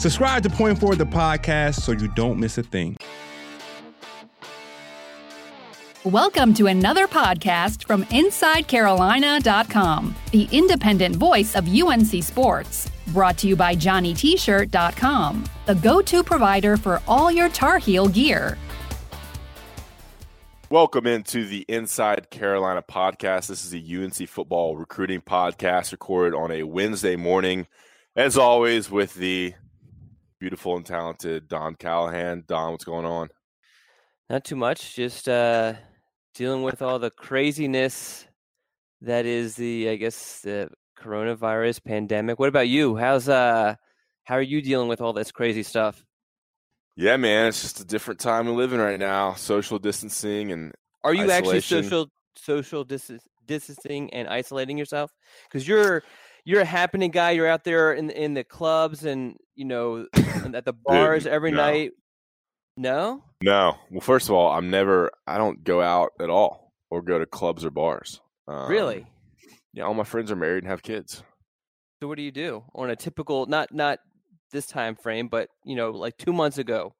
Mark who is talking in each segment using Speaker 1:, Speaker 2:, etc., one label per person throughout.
Speaker 1: Subscribe to Point Forward, the podcast, so you don't miss a thing.
Speaker 2: Welcome to another podcast from InsideCarolina.com, the independent voice of UNC Sports. Brought to you by JohnnyT-shirt.com, the go-to provider for all your Tar Heel gear.
Speaker 3: Welcome into the Inside Carolina podcast. This is a UNC football recruiting podcast recorded on a Wednesday morning, as always, with the beautiful and talented Don Callahan. Don, what's going on?
Speaker 4: Not too much. Just uh, dealing with all the craziness that is the, I guess, the coronavirus pandemic. What about you? How's uh, how are you dealing with all this crazy stuff?
Speaker 3: Yeah, man, it's just a different time we live in right now. Social distancing and
Speaker 4: are you
Speaker 3: isolation.
Speaker 4: actually social social distancing and isolating yourself? Because you're you're a happening guy. You're out there in in the clubs and you know at the bars
Speaker 3: Dude,
Speaker 4: every
Speaker 3: no.
Speaker 4: night. No,
Speaker 3: No. Well, first of all, I'm never. I don't go out at all or go to clubs or bars. Um,
Speaker 4: really.
Speaker 3: Yeah, all my friends are married and have kids.
Speaker 4: So what do you do on a typical not not this time frame, but you know like two months ago?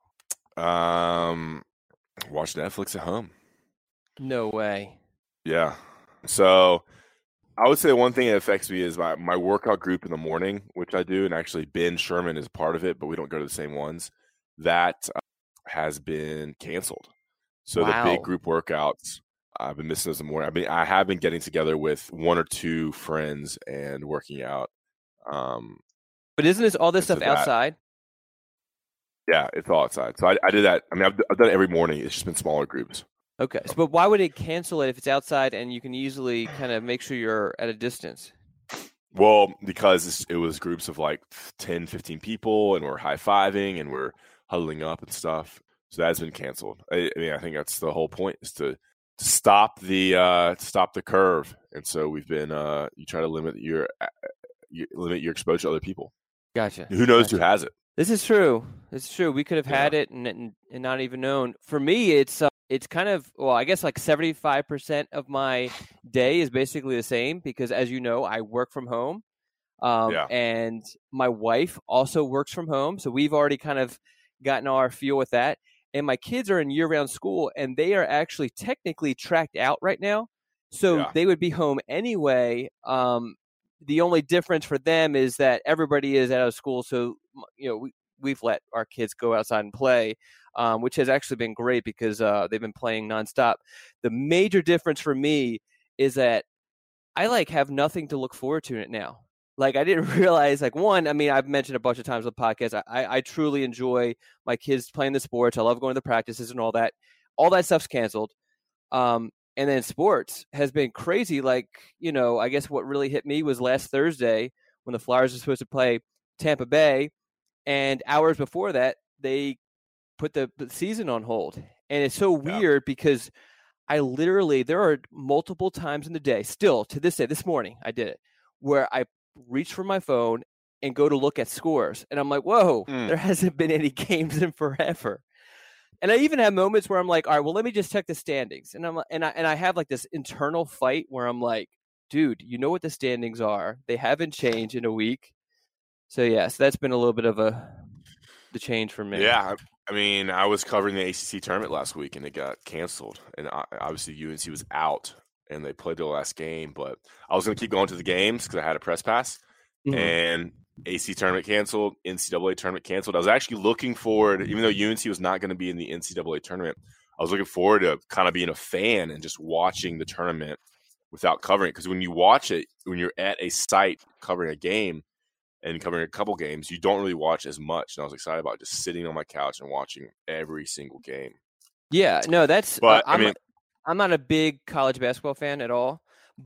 Speaker 3: Um, watch Netflix at home.
Speaker 4: No way.
Speaker 3: Yeah. So I would say one thing that affects me is my, my workout group in the morning, which I do, and actually Ben Sherman is part of it, but we don't go to the same ones. That uh, has been canceled. So the big group workouts, I've been missing those in the morning. I mean, I have been getting together with one or two friends and working out. Um,
Speaker 4: But isn't this all this stuff
Speaker 3: that-
Speaker 4: outside?
Speaker 3: yeah, it's all outside. So I, I did that. I mean, I've, I've done it every morning. It's just been smaller groups.
Speaker 4: Okay. So, but why would it cancel it if it's outside and you can easily kind of make sure you're at a distance?
Speaker 3: Well, because it was groups of like 10, 15 people, and we're high fiving and we're huddling up and stuff. So that's been canceled. I, I mean, I think that's the whole point is to, to stop the uh, stop the curve. And so we've been uh, you try to limit your uh, you limit your exposure to other people.
Speaker 4: Gotcha.
Speaker 3: Who knows
Speaker 4: Gotcha.
Speaker 3: who has it?
Speaker 4: This is true. It's true. We could have
Speaker 3: Yeah.
Speaker 4: had it and, and and not even known. For me, it's uh, it's kind of well, I guess like seventy five percent of my day is basically the same because, as you know, I work from home, um,
Speaker 3: Yeah.
Speaker 4: and my wife also works from home. So we've already kind of gotten our feel with that. And my kids are in year round school, and they are actually technically tracked out right now. So
Speaker 3: Yeah.
Speaker 4: they would be home anyway. Um, the only difference for them is that everybody is out of school, so you know we we've let our kids go outside and play, um, which has actually been great because uh, they've been playing nonstop. The major difference for me is that I like have nothing to look forward to in it now. Like I didn't realize, like one, I mean, I've mentioned a bunch of times on the podcast. I, I, I truly enjoy my kids playing the sports. I love going to the practices and all that. All that stuff's canceled. Um, and then sports has been crazy. Like, you know, I guess what really hit me was last Thursday when the Flyers were supposed to play Tampa Bay, and hours before that, they put the, the season on hold. And it's so
Speaker 3: Yeah.
Speaker 4: weird because I literally, there are multiple times in the day, still to this day, this morning, I did it, where I reach for my phone and go to look at scores. And I'm like, whoa,
Speaker 3: Mm.
Speaker 4: there hasn't been any games in forever. And I even have moments where I'm like, all right, well, let me just check the standings. And I'm like- and I and I have like this internal fight where I'm like, dude, you know what the standings are. They haven't changed in a week. So yeah, so that's been a little bit of a the change for me.
Speaker 3: Yeah, I mean, I was covering the ACC tournament last week, and it got canceled. And I- obviously, UNC was out, and they played their last game. But I was going to keep going to the games because I had a press pass,
Speaker 4: Mhm.
Speaker 3: and ACC tournament canceled, NCAA tournament canceled. I was actually looking forward, even though UNC was not going to be in the NCAA tournament, I was looking forward to kind of being a fan and just watching the tournament without covering it. Because when you watch it, when you're at a site covering a game and covering a couple games, you don't really watch as much. And I was excited about just sitting on my couch and watching every single game.
Speaker 4: Yeah, no, that's.
Speaker 3: But,
Speaker 4: uh,
Speaker 3: I
Speaker 4: I'm,
Speaker 3: mean-
Speaker 4: I'm not a big college basketball fan at all,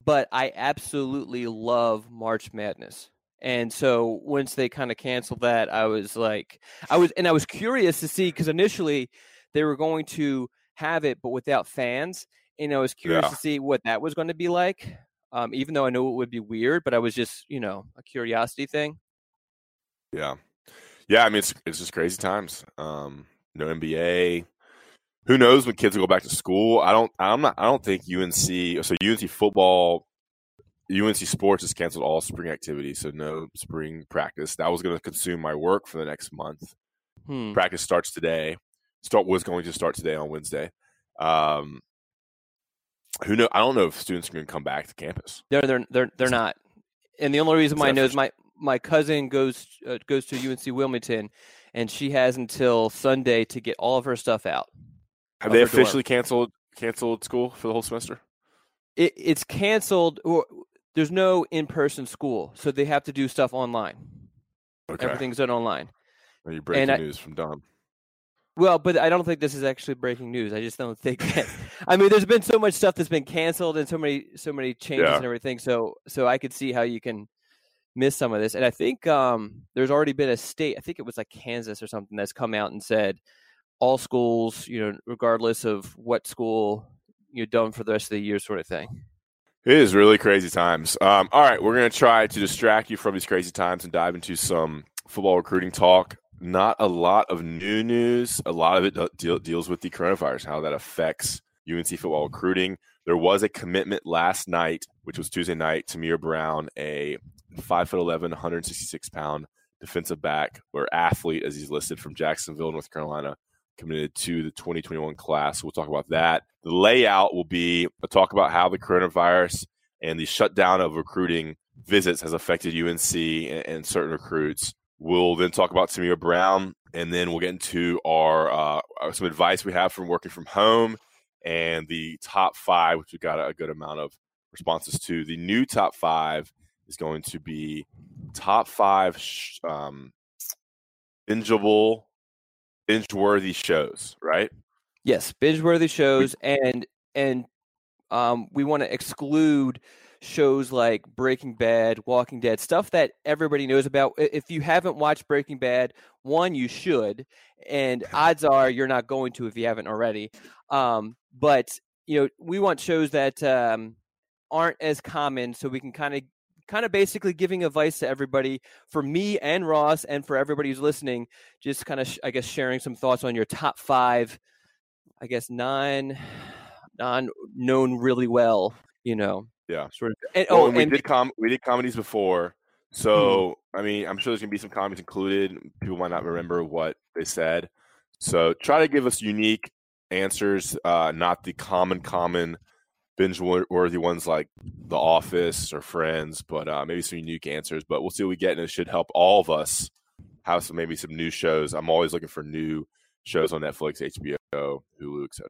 Speaker 4: but I absolutely love March Madness. And so once they kind of canceled that, I was like, I was, and I was curious to see because initially they were going to have it, but without fans. And I was curious
Speaker 3: Yeah.
Speaker 4: to see what that was going to be like. Um, even though I know it would be weird, but I was just, you know, a curiosity thing.
Speaker 3: Yeah, yeah. I mean, it's it's just crazy times. Um, no NBA. Who knows when kids will go back to school? I don't. I'm not. I don't think UNC. So UNC football, UNC sports has canceled all spring activities. So no spring practice. That was going to consume my work for the next month.
Speaker 4: Hmm.
Speaker 3: Practice starts today. Start was going to start today on Wednesday. Um, who know? I don't know if students are going to come back to campus.
Speaker 4: They're they're they're they're not. And the only reason why I know is my my cousin goes uh, goes to UNC Wilmington, and she has until Sunday to get all of her stuff out.
Speaker 3: Have they
Speaker 4: her dorm.
Speaker 3: officially canceled canceled school for the whole semester?
Speaker 4: It, it's canceled. Or there's no in person school, so they have to do stuff online.
Speaker 3: Okay.
Speaker 4: Everything's done online.
Speaker 3: Are you breaking
Speaker 4: I-
Speaker 3: news from Don?
Speaker 4: Well, but I don't think this is actually breaking news. I just don't think that. I mean, there's been so much stuff that's been canceled and so many so many changes
Speaker 3: Yeah.
Speaker 4: and everything. So so I could see how you can miss some of this. And I think um, there's already been a state. I think it was like Kansas or something that's come out and said all schools, you know, regardless of what school you're done for the rest of the year, sort of thing.
Speaker 3: It is really crazy times. Um, all right, we're going to try to distract you from these crazy times and dive into some football recruiting talk. Not a lot of new news. A lot of it de- deal, deals with the coronavirus, how that affects UNC football recruiting. There was a commitment last night, which was Tuesday night, Tamir Brown, a 5'11, 166 pound defensive back or athlete, as he's listed from Jacksonville, North Carolina, committed to the 2021 class. We'll talk about that. The layout will be a talk about how the coronavirus and the shutdown of recruiting visits has affected UNC and, and certain recruits. We'll then talk about Samir Brown, and then we'll get into our uh, some advice we have from working from home and the top five, which we got a good amount of responses to. The new top five is going to be top five sh- um, bingeable, binge-worthy shows, right?
Speaker 4: Yes, binge-worthy shows, and and um, we want to exclude shows like Breaking Bad, Walking Dead, stuff that everybody knows about. If you haven't watched Breaking Bad, one you should, and odds are you're not going to if you haven't already. Um, but you know, we want shows that um, aren't as common, so we can kind of kind of basically giving advice to everybody for me and Ross and for everybody who's listening just kind of sh- I guess sharing some thoughts on your top 5 I guess non non known really well, you know.
Speaker 3: Yeah.
Speaker 4: Sort of. And,
Speaker 3: Oh, and we
Speaker 4: and
Speaker 3: did com we did comedies before. So I mean, I'm sure there's gonna be some comedies included. People might not remember what they said. So try to give us unique answers, uh, not the common common binge worthy ones like The Office or Friends, but uh, maybe some unique answers. But we'll see what we get, and it should help all of us have some maybe some new shows. I'm always looking for new shows on Netflix, HBO, Hulu, etc.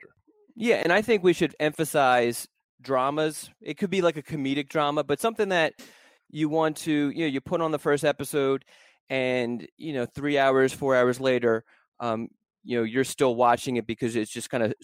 Speaker 4: yeah, and I think we should emphasize dramas. It could be like a comedic drama, but something that you want to, you know, you put on the first episode and, you know, 3 hours, 4 hours later, um, you know, you're still watching it because it's just kind of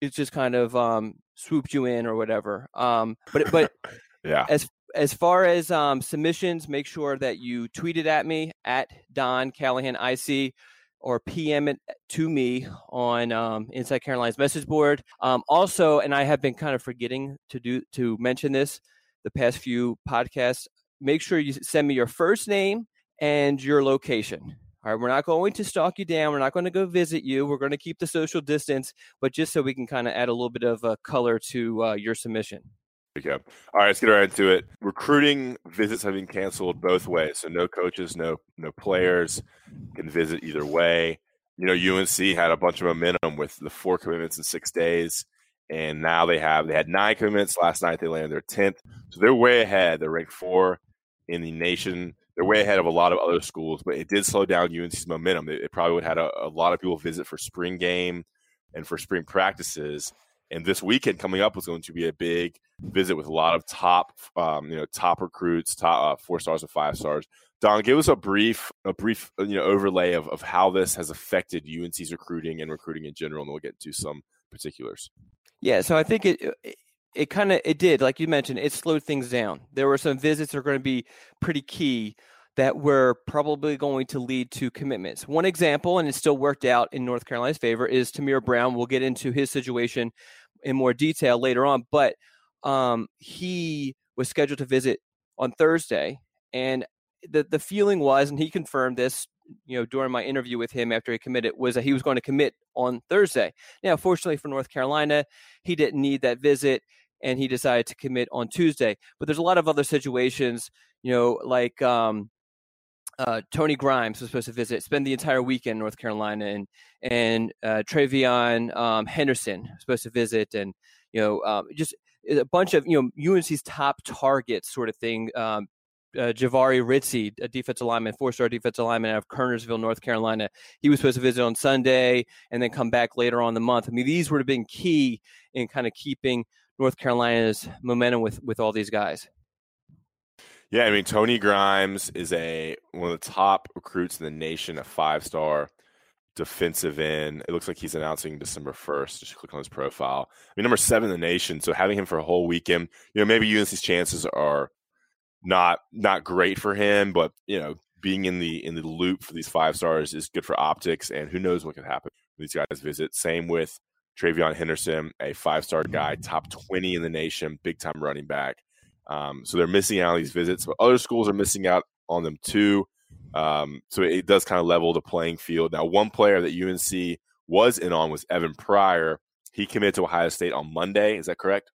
Speaker 4: it's just kind of um swooped you in or whatever. Um but but
Speaker 3: Yeah.
Speaker 4: as as far as um, submissions, make sure that you tweet it at me at Don Callahan IC or PM it to me on um, Inside Carolina's message board. Um, also, and I have been kind of forgetting to do to mention this the past few podcasts. Make sure you send me your first name and your location. All right, we're not going to stalk you down. We're not going to go visit you. We're going to keep the social distance, but just so we can kind of add a little bit of uh, color to uh, your submission.
Speaker 3: Okay. All right, let's get right into it. Recruiting visits have been canceled both ways. So no coaches, no no players can visit either way. You know, UNC had a bunch of momentum with the four commitments in six days, and now they have they had nine commitments last night. They landed their tenth, so they're way ahead. They're ranked four in the nation. They're way ahead of a lot of other schools, but it did slow down UNC's momentum. It, it probably would have had a, a lot of people visit for spring game and for spring practices. And this weekend coming up was going to be a big visit with a lot of top, um, you know, top recruits, top uh, four stars and five stars. Don, give us a brief, a brief, uh, you know, overlay of, of how this has affected UNC's recruiting and recruiting in general, and we'll get into some particulars.
Speaker 4: Yeah, so I think it it, it kind of it did, like you mentioned, it slowed things down. There were some visits that are going to be pretty key that were probably going to lead to commitments. One example, and it still worked out in North Carolina's favor, is Tamir Brown. We'll get into his situation in more detail later on, but um, he was scheduled to visit on Thursday, and the the feeling was, and he confirmed this, you know, during my interview with him after he committed, was that he was going to commit on Thursday. Now, fortunately for North Carolina, he didn't need that visit, and he decided to commit on Tuesday. But there's a lot of other situations, you know, like um, uh, Tony Grimes was supposed to visit, spend the entire weekend in North Carolina, and and uh, TreVeyon um, Henderson was supposed to visit, and you know, um, just a bunch of you know UNC's top targets, sort of thing. Um, uh, Jahvaree Ritzie, a defensive lineman, four-star defensive lineman out of Kernersville, North Carolina. He was supposed to visit on Sunday and then come back later on the month. I mean, these would have been key in kind of keeping North Carolina's momentum with with all these guys.
Speaker 3: Yeah, I mean Tony Grimes is a one of the top recruits in the nation, a five star defensive end. It looks like he's announcing December first. Just click on his profile. I mean, number seven in the nation. So having him for a whole weekend, you know, maybe UNC's chances are not not great for him, but you know, being in the in the loop for these five stars is good for optics, and who knows what could happen these guys visit. Same with TreVeyon Henderson, a five star guy, top twenty in the nation, big time running back. Um, so they're missing out on these visits, but other schools are missing out on them too. Um, so it does kind of level the playing field. Now, one player that UNC was in on was Evan Pryor. He committed to Ohio State on Monday. Is that correct?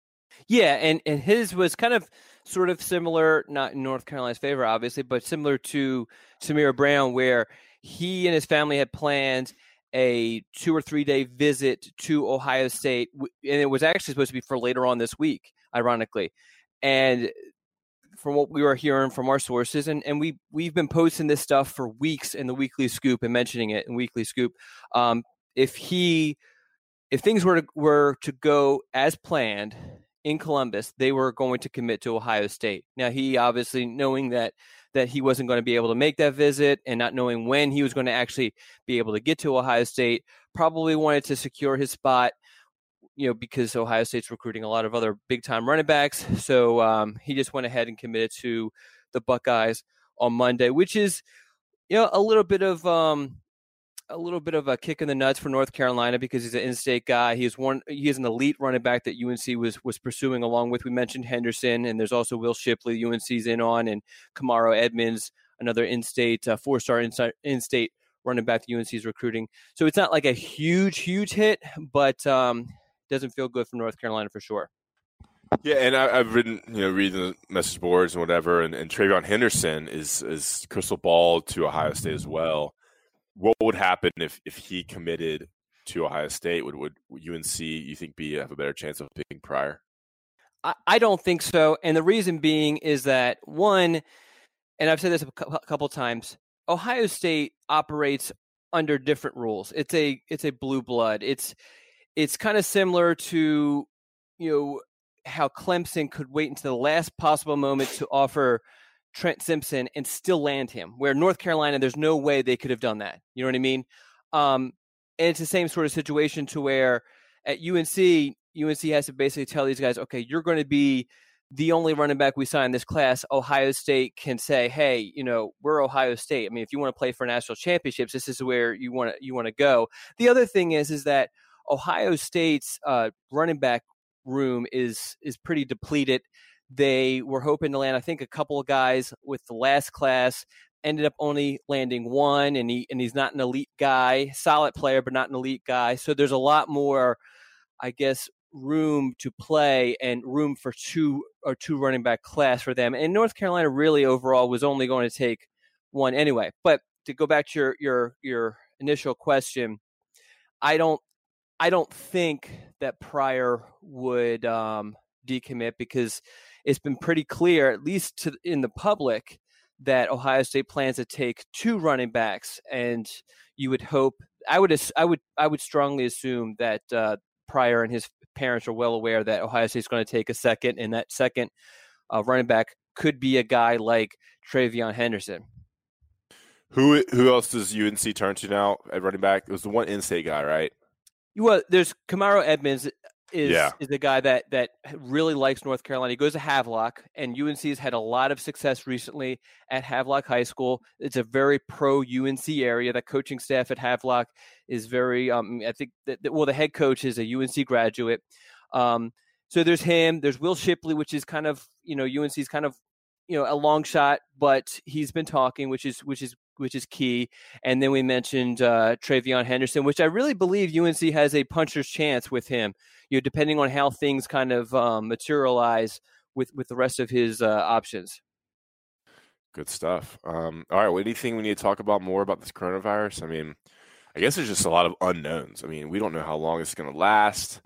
Speaker 4: Yeah, and and his was kind of sort of similar, not in North Carolina's favor, obviously, but similar to Tamir Brown, where he and his family had planned a two or three day visit to Ohio State, and it was actually supposed to be for later on this week, ironically. And from what we were hearing from our sources, and, and we we've been posting this stuff for weeks in the Weekly Scoop and mentioning it in Weekly Scoop. Um, if he, if things were to, were to go as planned in Columbus, they were going to commit to Ohio State. Now he obviously knowing that that he wasn't going to be able to make that visit and not knowing when he was going to actually be able to get to Ohio State, probably wanted to secure his spot you know, because Ohio State's recruiting a lot of other big time running backs. So um, he just went ahead and committed to the Buckeyes on Monday, which is, you know, a little bit of um, a little bit of a kick in the nuts for North Carolina because he's an in-state guy. He's one. He is an elite running back that UNC was was pursuing along with. We mentioned Henderson, and there's also Will Shipley. UNC's in on, and Kamarro Edmonds, another in-state uh, four-star in-state running back that UNC is recruiting. So it's not like a huge, huge hit, but um, doesn't feel good for North Carolina for sure.
Speaker 3: Yeah, and I, have written, you know, reading the message boards and whatever, and, and TreVeyon Henderson is is crystal ball to Ohio State as well. What would happen if if he committed to Ohio State? Would would UNC you think be have a better chance of picking Pryor?
Speaker 4: I, I don't think so, and the reason being is that one, and I've said this a couple times, Ohio State operates under different rules. It's a it's a blue blood. It's it's kind of similar to you know how Clemson could wait until the last possible moment to offer Trent Simpson and still land him. Where North Carolina, there's no way they could have done that. You know what I mean? Um, and it's the same sort of situation to where at UNC, UNC has to basically tell these guys, okay, you're going to be the only running back we sign this class. Ohio State can say, hey, you know, we're Ohio State. I mean, if you want to play for national championships, this is where you want to you want to go. The other thing is, is that Ohio State's uh, running back room is is pretty depleted. They were hoping to land, I think, a couple of guys with the last class. Ended up only landing one, and he and he's not an elite guy, solid player, but not an elite guy. So there's a lot more, I guess, room to play and room for two or two running back class for them. And North Carolina really overall was only going to take one anyway. But to go back to your your your initial question, I don't I don't think that Pryor would um, decommit because it's been pretty clear, at least to, in the public, that Ohio State plans to take two running backs, and you would hope. I would. I would. I would strongly assume that uh, Pryor and his parents are well aware that Ohio State's going to take a second, and that second uh, running back could be a guy like TreVeyon Henderson.
Speaker 3: Who who else does UNC turn to now at running back? It was the one in-state guy, right?
Speaker 4: Well, there's Kamarro Edmonds. is
Speaker 3: Yeah.
Speaker 4: is a guy that that really likes North Carolina. He goes to Havelock, and UNC has had a lot of success recently at Havelock High School. It's a very pro UNC area. The coaching staff at Havelock is very. Um, I think that, that- well, the head coach is a UNC graduate. Um, so there's him. There's Will Shipley, which is kind of you know UNC's kind of you know a long shot, but he's been talking, which is which is which is key. And then we mentioned uh, TreVeyon Henderson, which I really believe UNC has a puncher's chance with him. You know, depending on how things kind of um, materialize with with the rest of his uh, options.
Speaker 3: Good stuff. Um, all right. Well, anything we need to talk about more about this coronavirus? I mean, I guess there's just a lot of unknowns. I mean, we don't know how long it's going to last.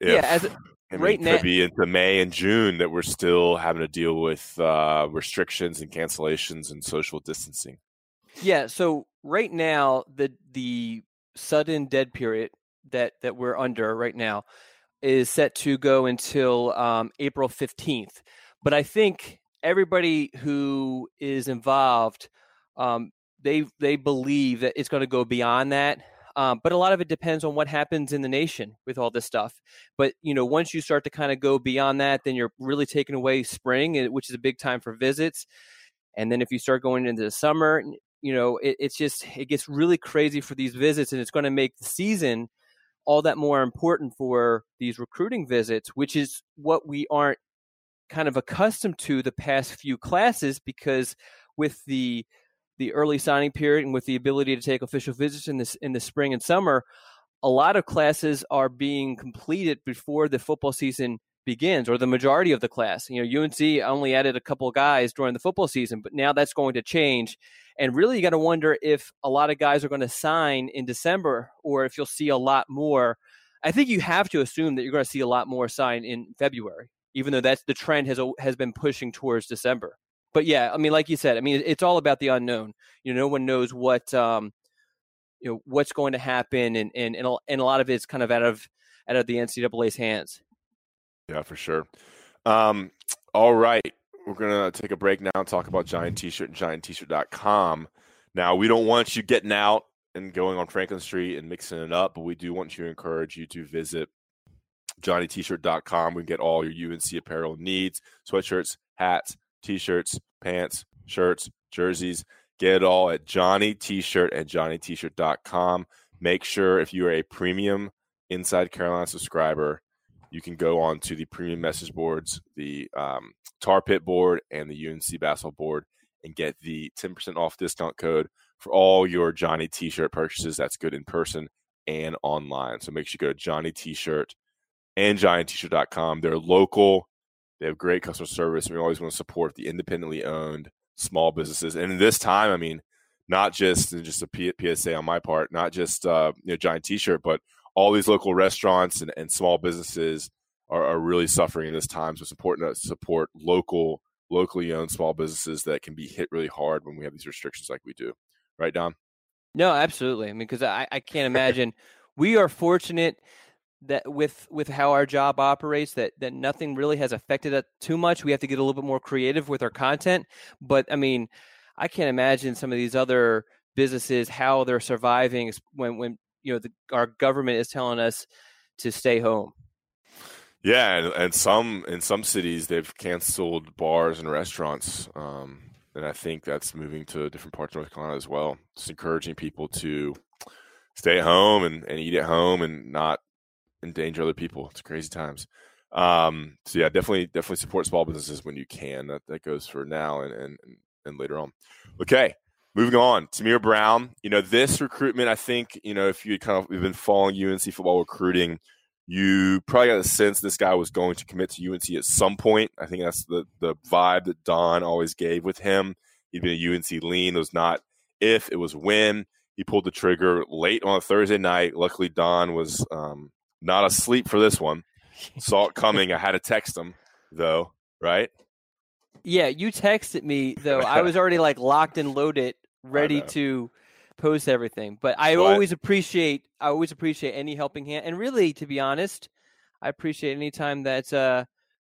Speaker 4: Yeah, as-
Speaker 3: I mean,
Speaker 4: right now-
Speaker 3: could be into May and June that we're still having to deal with uh, restrictions and cancellations and social distancing.
Speaker 4: Yeah. So right now, the the sudden dead period that that we're under right now is set to go until um, April fifteenth. But I think everybody who is involved, um, they they believe that it's going to go beyond that. Um, but a lot of it depends on what happens in the nation with all this stuff. But you know, once you start to kind of go beyond that, then you're really taking away spring, eh, which is a big time for visits. And then if you start going into the summer, you know, it, it's just it gets really crazy for these visits, and it's going to make the season all that more important for these recruiting visits, which is what we aren't kind of accustomed to the past few classes because with the the early signing period and with the ability to take official visits in this in the spring and summer, a lot of classes are being completed before the football season begins, or the majority of the class. You know, UNC only added a couple guys during the football season, but now that's going to change. And really, you got to wonder if a lot of guys are going to sign in December, or if you'll see a lot more. I think you have to assume that you're going to see a lot more sign in February, even though that's the trend has has been pushing towards December. But yeah, I mean, like you said, I mean, it's all about the unknown. You know, no one knows what um, you know what's going to happen, and and and a, lot of it's kind of out of out of the NCAA's hands.
Speaker 3: Yeah, for sure. Um, all right. We're to take a break now and talk about Johnny T-shirt and johnnyt-shirt.com. Now, we don't want you getting out and going on Franklin Street and mixing it up, but we do want to encourage you to visit johnnyt-shirt.com. We can get all your UNC apparel needs, sweatshirts, hats, t-shirts, pants, shirts, jerseys. Get it all at Johnny T-shirt and johnnyt-shirt.com. Make sure if you are a premium Inside Carolina subscriber, you can go on to the premium message boards, the um, Tar Pit board, and the UNC basketball board, and get the 10% off discount code for all your Johnny T-shirt purchases. That's good in person and online. So make sure you go to Johnny T-shirt and JohnnyT-shirt.com. They're local. They have great customer service. We always want to support the independently owned small businesses. And in this time, I mean, not just just a P- PSA on my part, not just uh, you know Johnny T-shirt, but all these local restaurants and, and small businesses are, are really suffering in this time. So it's important to support local, locally owned small businesses that can be hit really hard when we have these restrictions like we do. Right, Don?
Speaker 4: No, absolutely. I mean, because I, I can't imagine. we are fortunate that with with how our job operates, that that nothing really has affected it too much. We have to get a little bit more creative with our content, but I mean, I can't imagine some of these other businesses how they're surviving when when you know the, our government is telling us to stay home.
Speaker 3: Yeah, and, and some in some cities they've canceled bars and restaurants, um, and I think that's moving to different parts of North Carolina as well. Just encouraging people to stay home and, and eat at home and not endanger other people. It's crazy times. Um, so yeah, definitely definitely support small businesses when you can. That that goes for now and and, and later on. Okay. Moving on, Tamir Brown. You know, this recruitment, I think, you know, if you kind of you've been following UNC football recruiting, you probably got a sense this guy was going to commit to UNC at some point. I think that's the the vibe that Don always gave with him. He'd been a UNC lean. It was not if, it was when. He pulled the trigger late on a Thursday night. Luckily, Don was um, not asleep for this one. Saw it coming. I had to text him, though, right?
Speaker 4: Yeah, you texted me though. I was already like locked and loaded, ready to post everything. But I
Speaker 3: But-
Speaker 4: always appreciate I always appreciate any helping hand. And really, to be honest, I appreciate any time that uh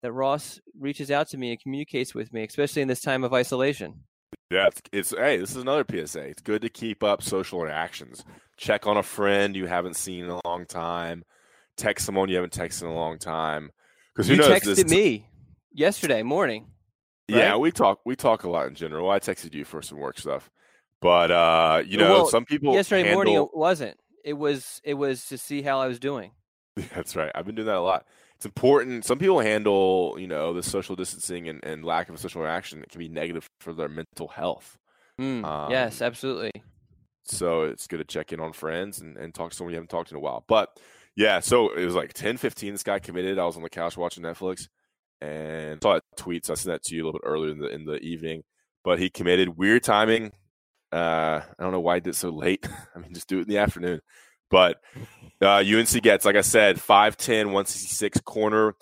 Speaker 4: that Ross reaches out to me and communicates with me, especially in this time of isolation.
Speaker 3: Yeah, it's, it's hey, this is another PSA. It's good to keep up social interactions. Check on a friend you haven't seen in a long time. Text someone you haven't texted in a long time. Because who
Speaker 4: you
Speaker 3: knows?
Speaker 4: texted
Speaker 3: this-
Speaker 4: me yesterday morning.
Speaker 3: Yeah, we talk we talk a lot in general. I texted you for some work stuff, but uh, you know,
Speaker 4: Well,
Speaker 3: some people
Speaker 4: yesterday
Speaker 3: handle,
Speaker 4: morning it wasn't. It was it was to see how I was doing.
Speaker 3: That's right. I've been doing that a lot. It's important. Some people handle, you know, the social distancing and, and lack of social interaction. It can be negative for their mental health.
Speaker 4: Mm, yes,
Speaker 3: Um,
Speaker 4: absolutely.
Speaker 3: So it's good to check in on friends and, and talk to someone you haven't talked to in a while. But yeah, so it was like 10, 15. This guy committed. I was on the couch watching Netflix and saw a tweet. So I sent that to you a little bit earlier in the in the evening. But he committed. Weird timing. Uh, I don't know why he did it so late. I mean, just do it in the afternoon. But uh, UNC gets, like I said, 5'10, 166 corner,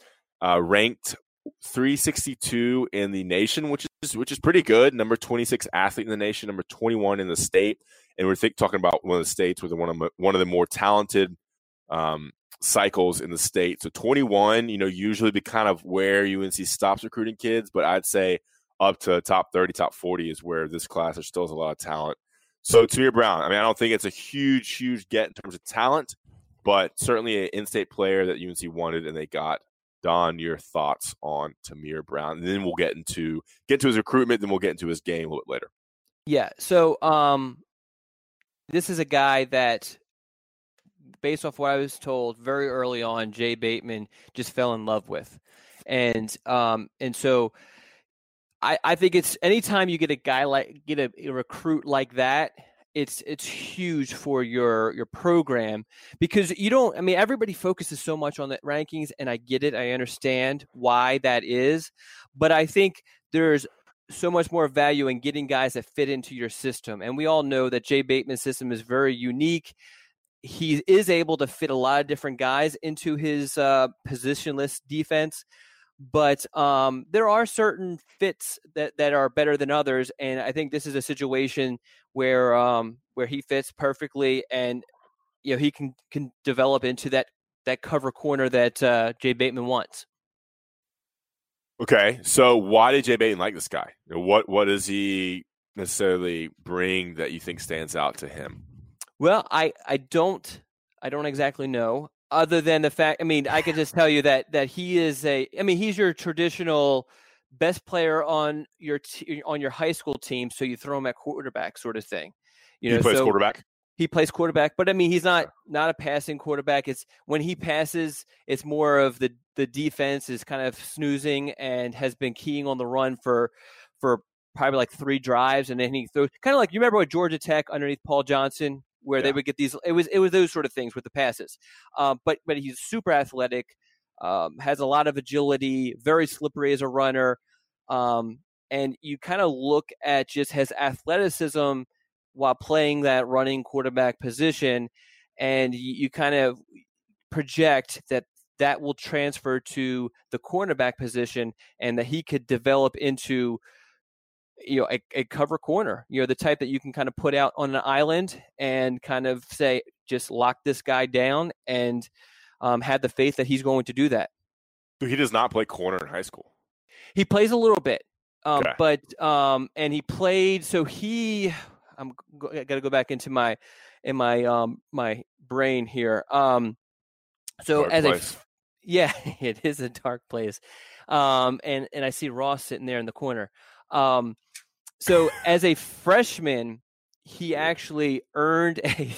Speaker 3: uh, ranked 362 in the nation, which is which is pretty good. Number 26 athlete in the nation, number 21 in the state, and we're think, talking about one of the states with one of one of the more talented um, cycles in the state. So 21, you know, usually be kind of where UNC stops recruiting kids, but I'd say up to top 30, top 40 is where this class there still has a lot of talent. So Tamir Brown, I mean, I don't think it's a huge, huge get in terms of talent, but certainly an in-state player that UNC wanted and they got. Don, your thoughts on Tamir Brown, and then we'll get into get to his recruitment, then we'll get into his game a little bit later.
Speaker 4: Yeah. So um, this is a guy that, based off what I was told very early on, Jay Bateman just fell in love with, and um, and so I I think it's anytime you get a guy like get a, a recruit like that. It's it's huge for your your program because you don't. I mean, everybody focuses so much on the rankings, and I get it. I understand why that is, but I think there's so much more value in getting guys that fit into your system. And we all know that Jay Bateman's system is very unique. He is able to fit a lot of different guys into his uh, positionless defense, but um, there are certain fits that, that are better than others. And I think this is a situation where um, where he fits perfectly, and you know he can can develop into that that cover corner that uh, Jay Bateman wants.
Speaker 3: Okay, so why did Jay Bateman like this guy? What what does he necessarily bring that you think stands out to him?
Speaker 4: Well, I I don't I don't exactly know other than the fact I mean, I could just tell you that that he is a I mean, he's your traditional best player on your t- on your high school team, so you throw him at quarterback sort of thing. You know,
Speaker 3: he plays
Speaker 4: so
Speaker 3: quarterback.
Speaker 4: he plays quarterback, but I mean, he's not not a passing quarterback. It's when he passes, it's more of the the defense is kind of snoozing and has been keying on the run for for probably like three drives, and then he throws kind of like you remember what Georgia Tech underneath Paul Johnson, where they would get these. It was it was those sort of things with the passes, um, but but he's super athletic, um, has a lot of agility, very slippery as a runner, um, and you kind of look at just his athleticism while playing that running quarterback position, and you, you kind of project that that will transfer to the cornerback position, and that he could develop into you know a, a cover corner you know the type that you can kind of put out on an island and kind of say just lock this guy down and um, have the faith that he's going to do that
Speaker 3: So he does not play corner in high school.
Speaker 4: he plays a little bit um,
Speaker 3: Okay.
Speaker 4: but um, and he played so he i'm go, i gotta go back into my in my um my brain here um so
Speaker 3: Dark
Speaker 4: as a
Speaker 3: place.
Speaker 4: f- yeah it is a dark place um and and i see ross sitting there in the corner um so as a freshman he actually earned a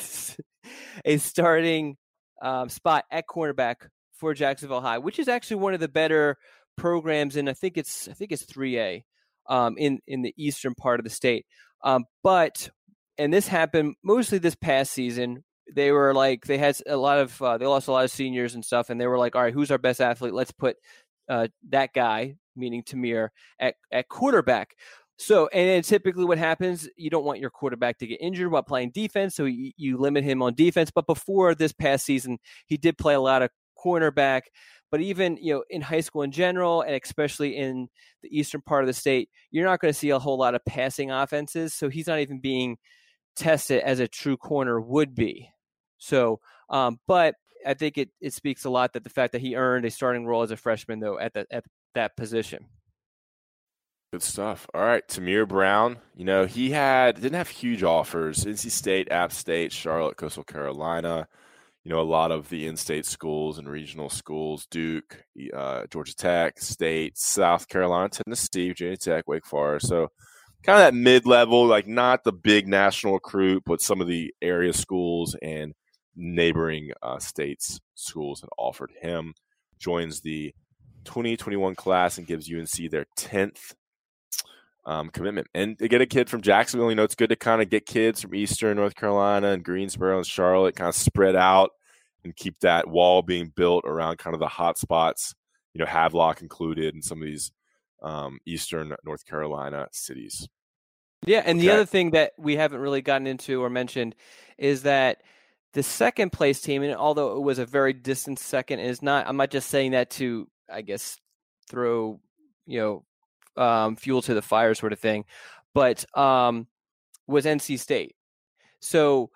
Speaker 4: a starting um, spot at cornerback for Jacksonville High, which is actually one of the better programs and I think it's I think it's 3A um, in in the eastern part of the state. Um, but and this happened mostly this past season. They were like they had a lot of uh, they lost a lot of seniors and stuff, and they were like, all right, who's our best athlete? Let's put uh, that guy, meaning Tamir, at at quarterback. So, and then typically what happens, you don't want your quarterback to get injured while playing defense, so you, you limit him on defense. But before this past season, he did play a lot of cornerback. But even you know in high school in general, and especially in the eastern part of the state, you're not going to see a whole lot of passing offenses. So he's not even being tested as a true corner would be. So, um, but I think it, it speaks a lot that the fact that he earned a starting role as a freshman though at that at that position.
Speaker 3: Good stuff. All right, Tamir Brown. You know he had didn't have huge offers. NC State, App State, Charlotte, Coastal Carolina. you know, a lot of the in-state schools and regional schools, Duke, uh, Georgia Tech, State, South Carolina, Tennessee, Virginia Tech, Wake Forest. So kind of that mid-level, like not the big national recruit, but some of the area schools and neighboring uh, states schools that offered him. Joins the 2021 class and gives UNC their 10th um, commitment. And to get a kid from Jacksonville, you know, it's good to kind of get kids from Eastern North Carolina and Greensboro and Charlotte kind of spread out and keep that wall being built around kind of the hot spots, you know, Havelock included and some of these um, Eastern North Carolina cities.
Speaker 4: Yeah. And okay. the other thing that we haven't really gotten into or mentioned is that the second place team, and although it was a very distant second, is not, I'm not just saying that to, I guess, throw, you know, um, fuel to the fire sort of thing, but um, was NC State. So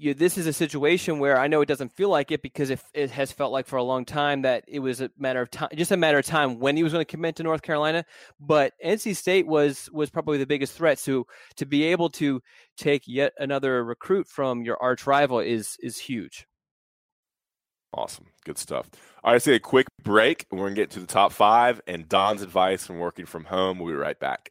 Speaker 4: you, this is a situation where I know it doesn't feel like it because it, it has felt like for a long time that it was a matter of time, just a matter of time when he was going to commit to North Carolina. But NC State was was probably the biggest threat. So to be able to take yet another recruit from your arch rival is is huge.
Speaker 3: Awesome. Good stuff. All right, say a quick break. We're going to get to the top five and Don's advice from working from home. We'll be right back.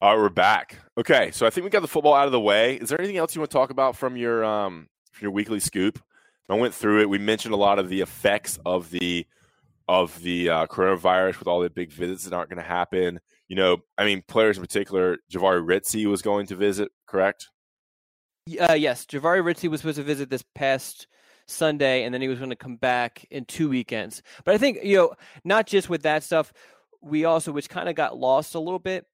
Speaker 3: All right, we're back. Okay, so I think we got the football out of the way. Is there anything else you want to talk about from your um from your weekly scoop? I went through it. We mentioned a lot of the effects of the of the uh, coronavirus with all the big visits that aren't going to happen. You know, I mean, players in particular. Jahvaree Ritzie was going to visit, correct?
Speaker 4: Uh, yes, Jahvaree Ritzie was supposed to visit this past Sunday, and then he was going to come back in two weekends. But I think you know, not just with that stuff, we also, which kind of got lost a little bit,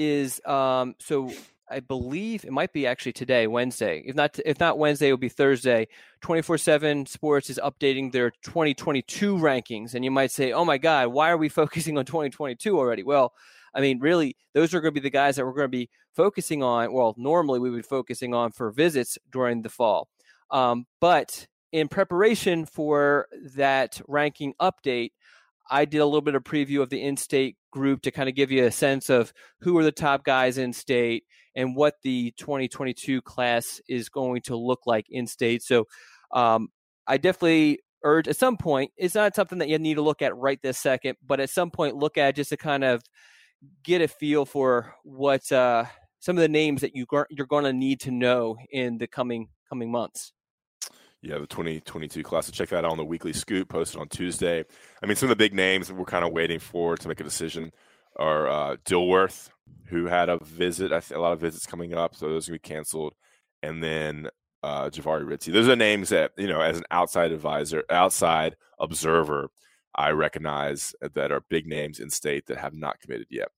Speaker 4: is um, so I believe it might be actually today, Wednesday. If not, if not Wednesday, it will be Thursday. Twenty four seven Sports is updating their 2022 rankings, and you might say, "Oh my God, why are we focusing on 2022 already?" Well, I mean, really, those are going to be the guys that we're going to be focusing on. Well, normally we would be focusing on for visits during the fall, um, but in preparation for that ranking update, I did a little bit of preview of the in-state group to kind of give you a sense of who are the top guys in state and what the 2022 class is going to look like in state. So um, I definitely urge at some point, it's not something that you need to look at right this second, but at some point look at just to kind of get a feel for what uh, some of the names that you you're going to need to know in the coming coming months.
Speaker 3: Yeah, the 2022 class. So check that out on the weekly scoop posted on Tuesday. I mean, some of the big names that we're kind of waiting for to make a decision are uh, Dilworth, who had a visit, a lot of visits coming up, so those are going to be canceled. And then uh, Jahvaree Ritzie. Those are names that, you know, as an outside advisor, outside observer, I recognize that are big names in state that have not committed yet.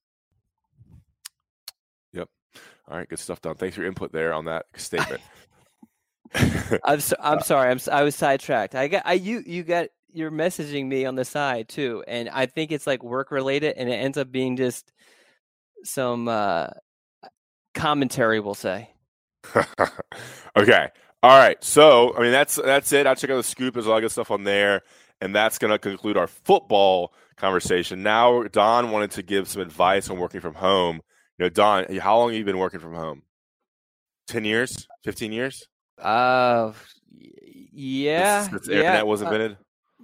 Speaker 3: Yep. All right, good stuff, Don. Thanks for your input there on that statement.
Speaker 4: I'm so, I'm sorry. I'm I was sidetracked. I got I you you got you're messaging me on the side too, and I think it's like work related, and it ends up being just some uh, commentary. We'll say.
Speaker 3: okay. All right. So I mean that's that's it. I check out the scoop. There's a lot of stuff on there, and that's to conclude our football conversation. Now Don wanted to give some advice on working from home. You know, Don, how long have you been working from home? Ten years? Fifteen years?
Speaker 4: Uh, yeah.
Speaker 3: Since, since internet was uh, invented.
Speaker 4: Uh,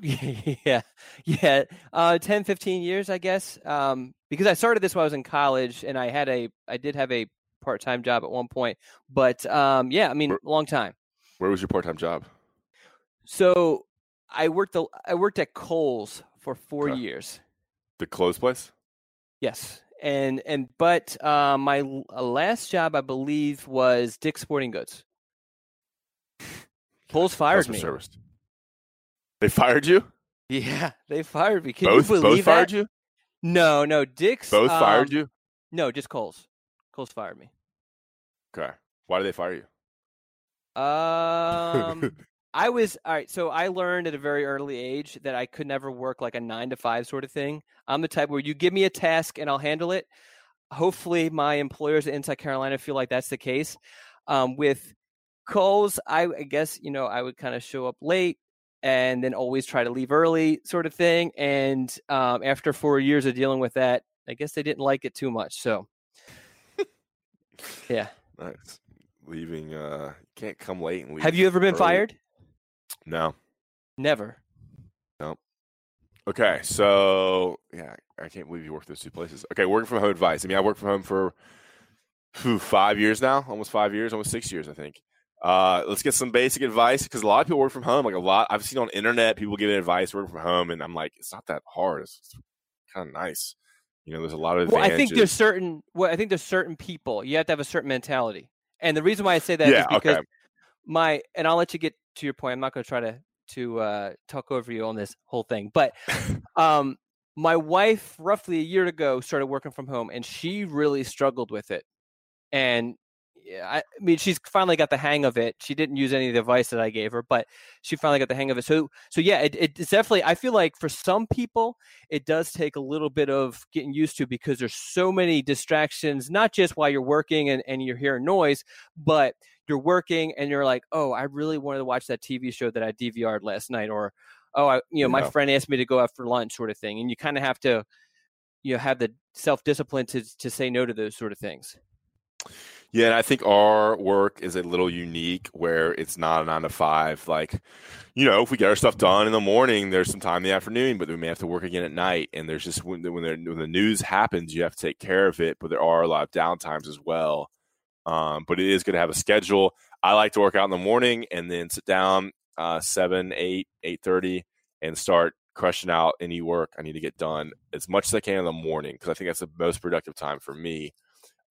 Speaker 4: yeah, yeah. Uh, 10, 15 years, I guess. Um, because I started this when I was in college, and I had a, I did have a part-time job at one point. But um, yeah, I mean, long time.
Speaker 3: Where was your part time job?
Speaker 4: So I worked the I worked at Kohl's for four
Speaker 3: Okay.
Speaker 4: years.
Speaker 3: The clothes place.
Speaker 4: Yes, and and but uh, my uh, last job I believe was Dick's Sporting Goods. Kohl's fired
Speaker 3: Customer
Speaker 4: me.
Speaker 3: Service. They fired you.
Speaker 4: Yeah, they fired me. Can
Speaker 3: both
Speaker 4: you believe
Speaker 3: both fired
Speaker 4: that?
Speaker 3: you.
Speaker 4: No, no, Dick's
Speaker 3: Both fired
Speaker 4: um,
Speaker 3: you.
Speaker 4: No, just Kohl's. Kohl's fired me.
Speaker 3: Okay. Why did they fire you?
Speaker 4: Um, I was all right. So I learned at a very early age that I could never work like a nine to five sort of thing. I'm the type where you give me a task and I'll handle it. Hopefully, my employers in South Carolina feel like that's the case. Um, with Coles, I, I guess you know I would kind of show up late and then always try to leave early, sort of thing. And um, after four years of dealing with that, I guess they didn't like it too much. So, yeah.
Speaker 3: nice. Leaving. Uh, can't come late and leave.
Speaker 4: Have you ever been
Speaker 3: early.
Speaker 4: fired?
Speaker 3: No.
Speaker 4: Never. No.
Speaker 3: Okay, so yeah, I can't believe you worked those two places. Okay, working from home advice. I mean, I worked from home for phew, five years now, almost five years, almost six years, I think. Uh, let's get some basic advice because a lot of people work from home. Like a lot, I've seen on internet people giving advice working from home, and I'm like, it's not that hard. It's, kind of nice. You know, there's a lot of
Speaker 4: Well. I think there's certain. Well, I think there's certain people. You have to have a certain mentality, and the reason why I say that is
Speaker 3: Yeah,
Speaker 4: because
Speaker 3: okay.
Speaker 4: my. And I'll let you get to your point. I'm not going to try to to uh, talk over you on this whole thing, but um, my wife, roughly a year ago, started working from home, and she really struggled with it. And I, I mean, she's finally got the hang of it. She didn't use any of the advice that I gave her, but she finally got the hang of it. So, so yeah, it, it's definitely. I feel like for some people, it does take a little bit of getting used to because there's so many distractions, not just while you're working and, and you're hearing noise, but you're working and you're like, oh, I really wanted to watch that TV show that I DVR'd last night, or oh, I, you know, my friend asked me to go out for lunch, sort of thing, and you kind of have to, you know, have the self discipline to to say no to those sort of things.
Speaker 3: Yeah, and I think our work is a little unique where it's not a nine to five. Like, you know, if we get our stuff done in the morning, there's some time in the afternoon, but we may have to work again at night. And there's just when the, when, when the news happens, you have to take care of it. But there are a lot of downtimes as well. Um, but it is going to have a schedule. I like to work out in the morning and then sit down uh, seven, eight, eight thirty, and start crushing out any work I need to get done as much as I can in the morning because I think that's the most productive time for me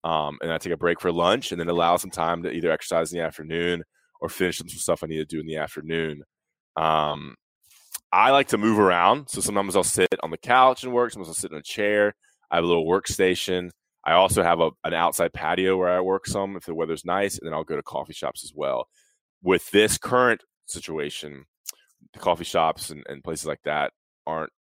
Speaker 3: um, and I take a break for lunch, and then allow some time to either exercise in the afternoon or finish some stuff I need to do in the afternoon. Um, I like to move around, so sometimes I'll sit on the couch and work. Sometimes I'll sit in a chair. I have a little workstation. I also have a, an outside patio where I work some if the weather's nice, and then I'll go to coffee shops as well. With this current situation, the coffee shops and, and places like that aren't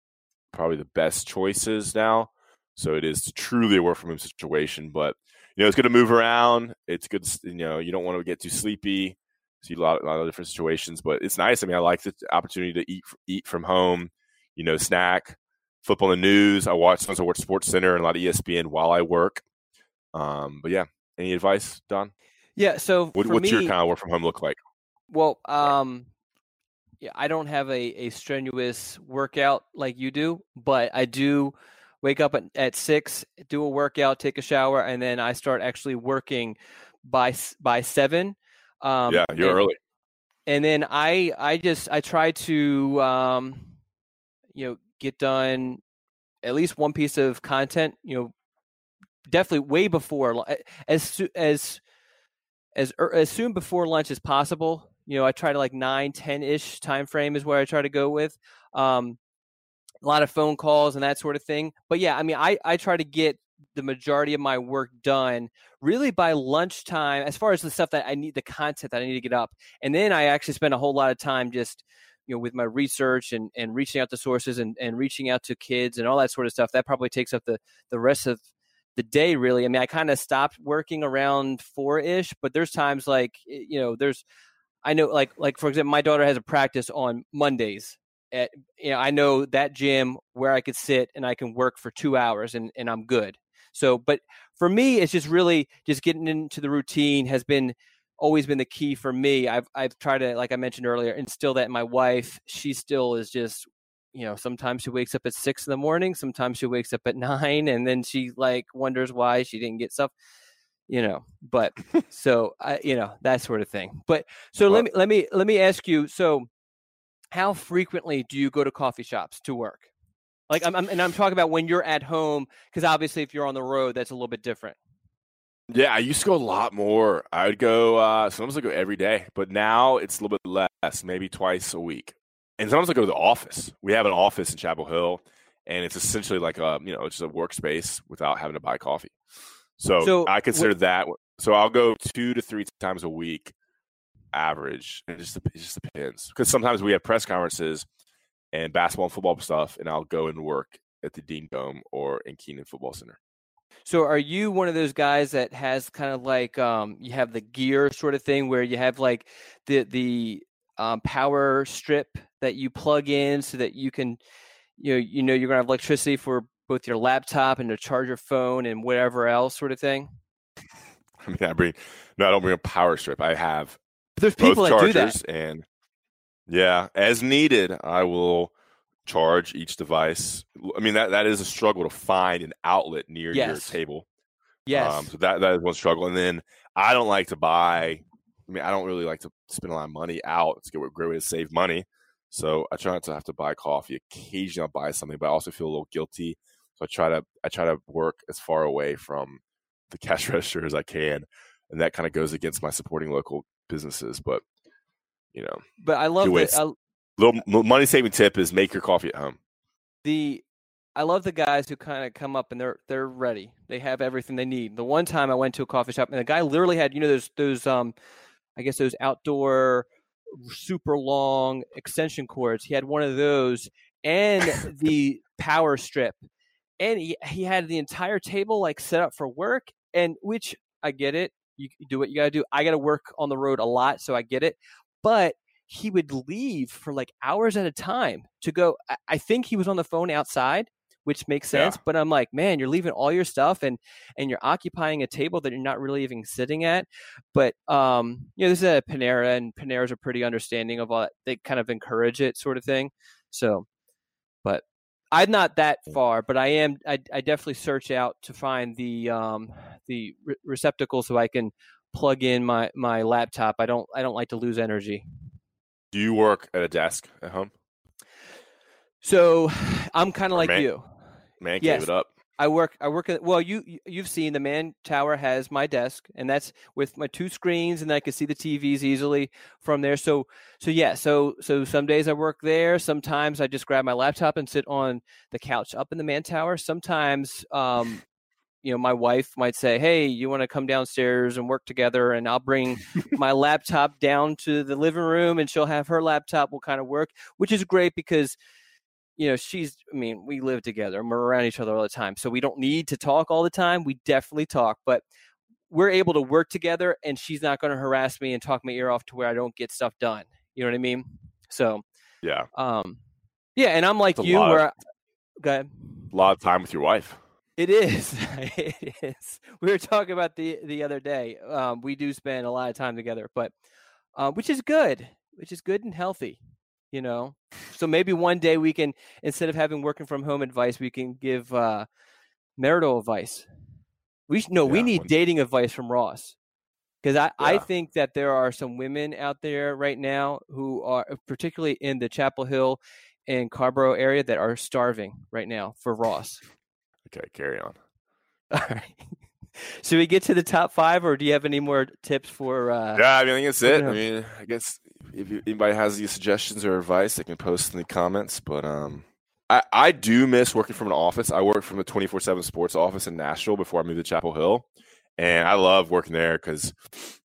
Speaker 3: probably the best choices now. So it is truly a work from home situation, but you know it's good to move around. It's good, you know, you don't want to get too sleepy. See a lot, a lot of different situations, but it's nice. I mean, I like the opportunity to eat eat from home. You know, snack, flip on the news. I watch sometimes I watch Sports Center and a lot of ESPN while I work. Um, but yeah, any advice, Don?
Speaker 4: Yeah. So
Speaker 3: What, what's
Speaker 4: me,
Speaker 3: your kind of work from home look like?
Speaker 4: Well, um, yeah, I don't have a, a strenuous workout like you do, but I do wake up at, at six, do a workout, take a shower, and then I start actually working by by seven. Um,
Speaker 3: yeah, you're
Speaker 4: and,
Speaker 3: early.
Speaker 4: and then I I just I try to um, you know get done at least one piece of content. You know, definitely way before as as as as soon before lunch as possible. You know, I try to like nine, ten ish time frame is where I try to go with. Um, a lot of phone calls and that sort of thing. But yeah, I mean, I I try to get the majority of my work done really by lunchtime as far as the stuff that I need the content that I need to get up. And then I actually spend a whole lot of time just you know with my research and and reaching out to sources and and reaching out to kids and all that sort of stuff. That probably takes up the the rest of the day really. I mean, I kind of stopped working around 4ish, but there's times like you know, there's I know like like for example, my daughter has a practice on Mondays. At, you know, I know that gym where I could sit and I can work for 2 hours and and I'm good. So, but for me, it's just really just getting into the routine has been always been the key for me. I've I've tried to, like I mentioned earlier, instill that in my wife. She still is just, you know, sometimes she wakes up at six in the morning, sometimes she wakes up at nine, and then she like wonders why she didn't get stuff. you know. But so I, you know, that sort of thing. But so let me let me let me ask you. So, how frequently do you go to coffee shops to work? Like, I'm, I'm and I'm talking about when you're at home, because obviously, if you're on the road, that's a little bit different.
Speaker 3: Yeah, I used to go a lot more. I would go uh, sometimes I go every day, but now it's a little bit less, maybe twice a week. And sometimes I go to the office. We have an office in Chapel Hill, and it's essentially like a you know it's just a workspace without having to buy coffee. So,
Speaker 4: So,
Speaker 3: I consider
Speaker 4: wh-
Speaker 3: that. So I'll go two to three times a week, average. It just it just depends because sometimes we have press conferences and basketball and football stuff, and I'll go and work at the Dean Dome or in Kenan Football Center.
Speaker 4: So are you one of those guys that has kind of like um you have the gear sort of thing where you have like the the um, power strip that you plug in so that you can you know you know you're gonna have electricity for both your laptop and to charge your phone and whatever else sort of thing.
Speaker 3: I mean, I bring no, I don't bring a power strip. I have
Speaker 4: But there's people that do that.
Speaker 3: and yeah, as needed, I will charge each device. I mean that that is a struggle to find an outlet near your table.
Speaker 4: Yes.
Speaker 3: Um, so that that is one struggle. And then I don't like to buy. I mean, I don't really like to spend a lot of money out. It's a great way to save money. So I try not to have to buy coffee. Occasionally, I'll buy something, but I also feel a little guilty. So I try to I try to work as far away from the cash register as I can, and that kind of goes against my supporting local businesses. But you know,
Speaker 4: but I love
Speaker 3: good way
Speaker 4: that I,
Speaker 3: little money saving tip is make your coffee at home.
Speaker 4: the I love the guys who kind of come up and they're they're ready. They have everything they need. The one time I went to a coffee shop and the guy literally had you know those those um I guess those outdoor super long extension cords. He had one of those and the power strip. And he, he had the entire table like set up for work and which I get it. You, do what you got to do. I got to work on the road a lot so I get it. But he would leave for like hours at a time to go I, I think he was on the phone outside which makes
Speaker 3: Yeah.
Speaker 4: sense but i'm like man you're leaving all your stuff and and you're occupying a table that you're not really even sitting at but um you know this is a panera and paneras are pretty understanding of all that they kind of encourage it sort of thing so i'm not that far but i am i, I definitely search out to find the um the re- receptacle so i can plug in my my laptop i don't i don't like to lose energy
Speaker 3: Do you work at a desk at home?
Speaker 4: So I'm kind of like
Speaker 3: man-
Speaker 4: you.
Speaker 3: Man,
Speaker 4: Yes.
Speaker 3: gave it up.
Speaker 4: I work. I work. At, well, you you- you've seen the man tower has my desk, and that's with my two screens, and I can see the TVs easily from there. So so yeah. So so some days I work there. Sometimes I just grab my laptop and sit on the couch up in the man tower. Sometimes. Um, you know, my wife might say, "Hey, you want to come downstairs and work together?" And I'll bring my laptop down to the living room, and she'll have her laptop. We'll kind of work, which is great because you know, she's, I mean, we live together and we're around each other all the time. So we don't need to talk all the time. We definitely talk, but we're able to work together and she's not going to harass me and talk my ear off to where I don't get stuff done. You know what I mean? So,
Speaker 3: Yeah,
Speaker 4: um, yeah. And I'm like you,
Speaker 3: lot of-
Speaker 4: where, I, go ahead.
Speaker 3: a lot of time with your wife.
Speaker 4: It is. it is. We were talking about the the other day. Um, we do spend a lot of time together, but uh, which is good, which is good and healthy, you know. So maybe one day we can, instead of having working from home advice, we can give uh, marital advice. We no, we need dating advice from Ross because I, I think that there are some women out there right now who are particularly in the Chapel Hill and Carrboro area that are starving right now for Ross.
Speaker 3: Okay, carry on.
Speaker 4: All right. Should we get to the top five, or do you have any more tips for? Uh,
Speaker 3: Yeah, I mean, I think that's it. I mean, I guess if anybody has any suggestions or advice, they can post in the comments. But um, I I do miss working from an office. I worked from the twenty four seven sports office in Nashville before I moved to Chapel Hill, and I love working there because,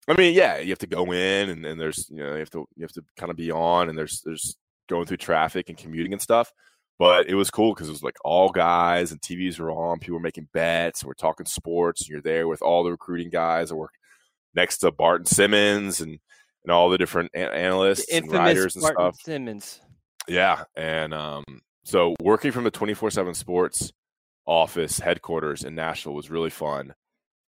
Speaker 3: I mean, yeah, you have to go in and, and there's you know you have to you have to kind of be on and there's there's going through traffic and commuting and stuff. But it was cool because it was like all guys and TVs were on. People were making bets and we're talking sports. And you're there with all the recruiting guys. I worked next to Barton Simmons and, and all the different a- analysts
Speaker 4: the
Speaker 3: and writers and
Speaker 4: Martin
Speaker 3: stuff.
Speaker 4: Simmons.
Speaker 3: Yeah, and um, so working from the twenty four seven Sports office headquarters in Nashville was really fun.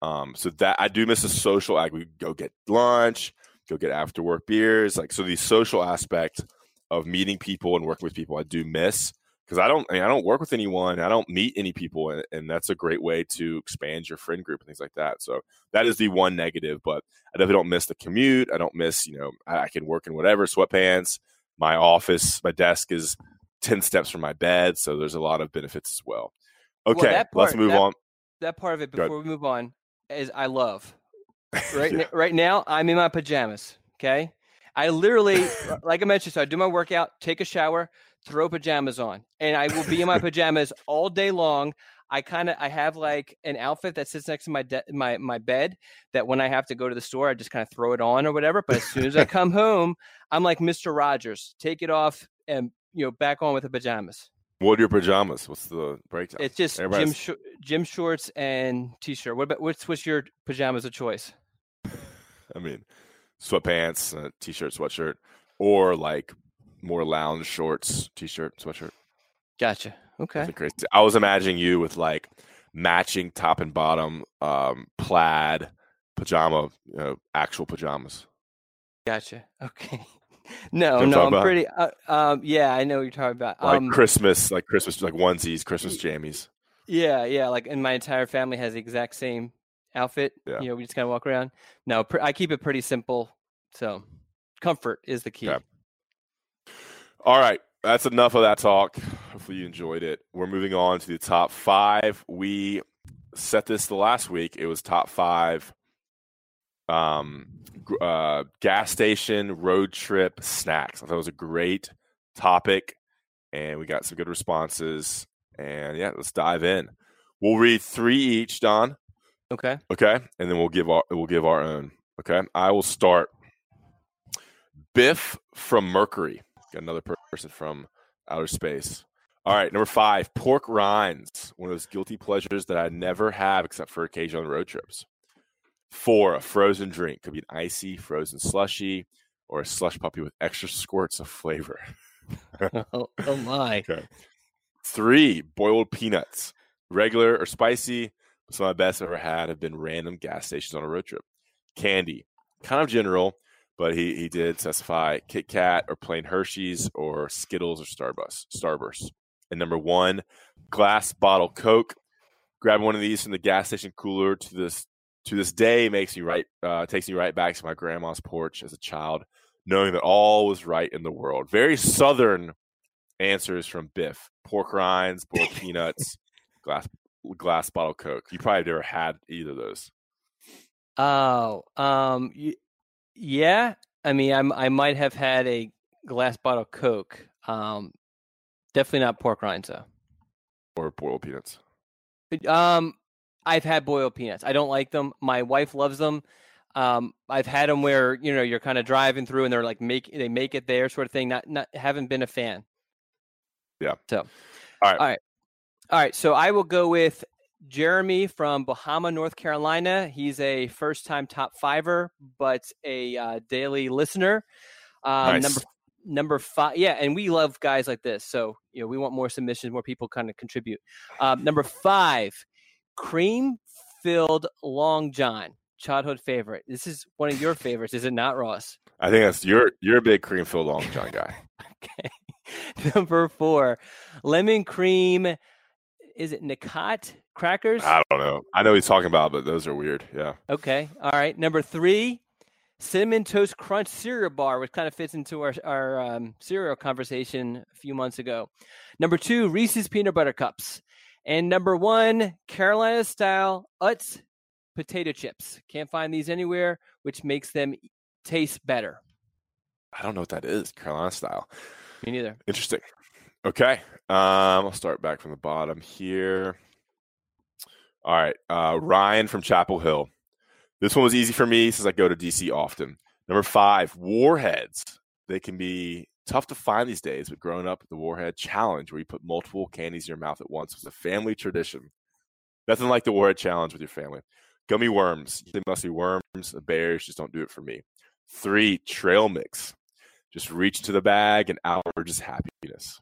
Speaker 3: Um, so that I do miss the social. act. we go get lunch, go get after work beers. Like so, the social aspect of meeting people and working with people, I do miss. Because I don't I, mean, I don't work with anyone, I don't meet any people, and, and, that's a great way to expand your friend group and things like that. So that is the one negative, but I definitely don't miss the commute. I don't miss you know I, I can work in whatever sweatpants. My office, my desk is ten steps from my bed, so there's a lot of benefits as well. Okay, well, part, let's move
Speaker 4: that,
Speaker 3: on.
Speaker 4: That part of it before we move on is I love. Right, yeah. right now I'm in my pajamas. Okay, I literally, like I mentioned, so I do my workout, take a shower, throw pajamas on, and I will be in my pajamas all day long. I kind of I have like an outfit that sits next to my de- my my bed that when I have to go to the store, I just kind of throw it on or whatever. But as soon as I come home, I'm like Mister Rogers, take it off and you know back on with the pajamas.
Speaker 3: What are your pajamas? What's the breakdown?
Speaker 4: It's just gym sh- gym shorts and t-shirt. What about what's what's your pajamas of choice?
Speaker 3: I mean, sweatpants, uh, t-shirt, sweatshirt, or like more lounge shorts, t-shirt, sweatshirt.
Speaker 4: Gotcha. Okay.
Speaker 3: Crazy. I was imagining you with like matching top and bottom um, plaid pajama, you know, actual pajamas.
Speaker 4: Gotcha. Okay. No, no, I'm about? pretty. Uh, um, yeah, I know what you're talking about.
Speaker 3: Like
Speaker 4: um,
Speaker 3: Christmas, like Christmas, like onesies, Christmas jammies.
Speaker 4: Yeah, yeah. Like, and my entire family has the exact same outfit. Yeah. You know, we just kind of walk around. No, pr- I keep it pretty simple. So comfort is the key.
Speaker 3: All right. That's enough of that talk. Hopefully you enjoyed it. We're moving on to the top five. We set this the last week. It was top five um uh gas station road trip snacks. I thought it was a great topic and we got some good responses. And yeah, let's dive in. We'll read three each, Don.
Speaker 4: Okay.
Speaker 3: Okay, and then we'll give our we'll give our own. Okay, I will start. Biff from Mercury. Got another person from outer space. All right, number five, pork rinds. One of those guilty pleasures that I never have except for occasional road trips. Four, a frozen drink. Could be an icy frozen slushy or a slush puppy with extra squirts of flavor.
Speaker 4: oh, oh, my.
Speaker 3: Okay. Three, boiled peanuts. Regular or spicy. Some of my best I've ever had have been random gas stations on a road trip. Candy, kind of general, but he, he did specify Kit Kat or plain Hershey's or Skittles or Starburst. Starburst. And number one, glass bottle Coke. Grab one of these from the gas station cooler to this to this day makes me right uh, takes me right back to my grandma's porch as a child, knowing that all was right in the world. Very southern answers from Biff: pork rinds, boiled peanuts, glass glass bottle Coke. You probably never had either of those.
Speaker 4: Oh, um, yeah. I mean, I'm, I might have had a glass bottle Coke. Um, definitely not pork rinds though.
Speaker 3: Or boiled peanuts.
Speaker 4: Um, I've had boiled peanuts. I don't like them. My wife loves them. Um, I've had them where you know you're kind of driving through and they're like make they make it there sort of thing. Not not haven't been a fan.
Speaker 3: Yeah.
Speaker 4: So,
Speaker 3: all right,
Speaker 4: all right, all right. So I will go with Jeremy from Bahama, North Carolina. He's a first time top fiver, but a uh, daily listener. Um,
Speaker 3: nice.
Speaker 4: Number number five, yeah, and we love guys like this. So you know, we want more submissions, more people kind of contribute. Um, number five, cream filled Long John, childhood favorite. This is one of your favorites, is it not, Ross?
Speaker 3: I think that's you're you're big cream filled Long John guy.
Speaker 4: okay. Number four, lemon cream. Is it Nikat crackers?
Speaker 3: I don't know. I know he's talking about, but those are weird. Yeah.
Speaker 4: Okay. All right. Number three, cinnamon toast crunch cereal bar, which kind of fits into our our um, cereal conversation a few months ago. Number two, Reese's peanut butter cups. And number one, Carolina style Utz potato chips. Can't find these anywhere, which makes them taste better.
Speaker 3: I don't know what that is, Carolina style.
Speaker 4: Me neither.
Speaker 3: Interesting. Okay. Um, I'll start back from the bottom here. All right. Uh, Ryan from Chapel Hill. This one was easy for me since I go to DC often. Number five, Warheads. They can be tough to find these days, but growing up, the Warhead Challenge, where you put multiple candies in your mouth at once, was a family tradition. Nothing like the Warhead Challenge with your family. Gummy worms. They must be worms. The bears just don't do it for me. Three, trail mix. Just reach to the bag and out just happiness.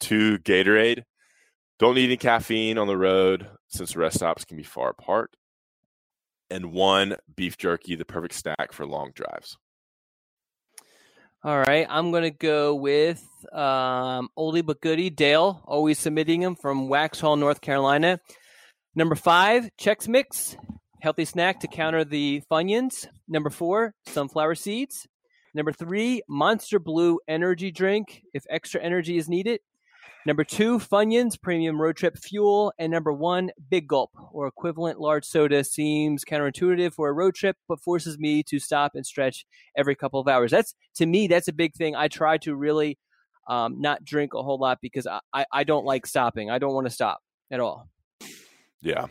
Speaker 3: Two, Gatorade. Don't need any caffeine on the road since rest stops can be far apart. And one, beef jerky, the perfect snack for long drives.
Speaker 4: All right, I'm gonna go with um, oldie but goodie. Dale, always submitting him from Waxhaw, North Carolina. Number five, Chex Mix, healthy snack to counter the Funyuns. Number four, sunflower seeds. Number three, Monster Blue energy drink if extra energy is needed. Number two, Funyuns Premium Road Trip Fuel. And number one, Big Gulp or equivalent large soda seems counterintuitive for a road trip, but forces me to stop and stretch every couple of hours. That's to me, that's a big thing. I try to really um, not drink a whole lot because I, I, I don't like stopping. I don't want to stop at all.
Speaker 3: Yeah.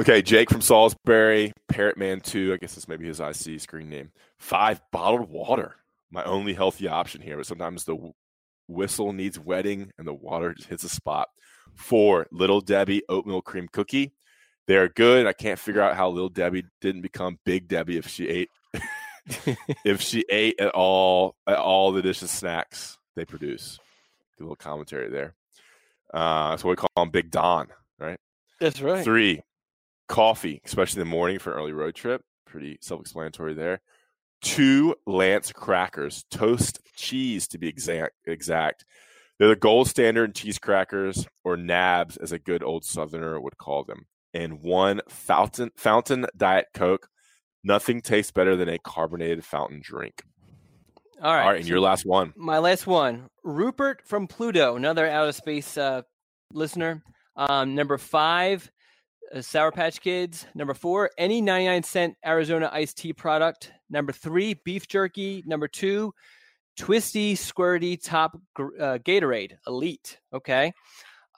Speaker 3: Okay, Jake from Salisbury, Parrot Man 2, I guess this may be his IC screen name. Five bottled water. My only healthy option here, but sometimes the whistle needs wetting and the water just hits a spot. Four, Little Debbie oatmeal cream cookie. They are good. I can't figure out how Little Debbie didn't become Big Debbie if she ate if she ate at all at all the dishes snacks they produce. Good little commentary there. Uh, that's what we call them Big Don, right?
Speaker 4: That's right.
Speaker 3: Three, coffee, especially in the morning for an early road trip. Pretty self-explanatory there. Two Lance crackers, toast cheese to be exact. Exact. They're the gold standard in cheese crackers, or nabs, as a good old Southerner would call them. And one fountain fountain diet Coke. Nothing tastes better than a carbonated fountain drink.
Speaker 4: All right.
Speaker 3: All right, and
Speaker 4: so
Speaker 3: your last one.
Speaker 4: My last one, Rupert from Pluto, another out of space uh, listener. Um, number five, Sour Patch Kids. Number four, any 99 cent Arizona iced tea product. Number three, beef jerky. Number two, Twisty Squirty Top uh, Gatorade Elite. Okay.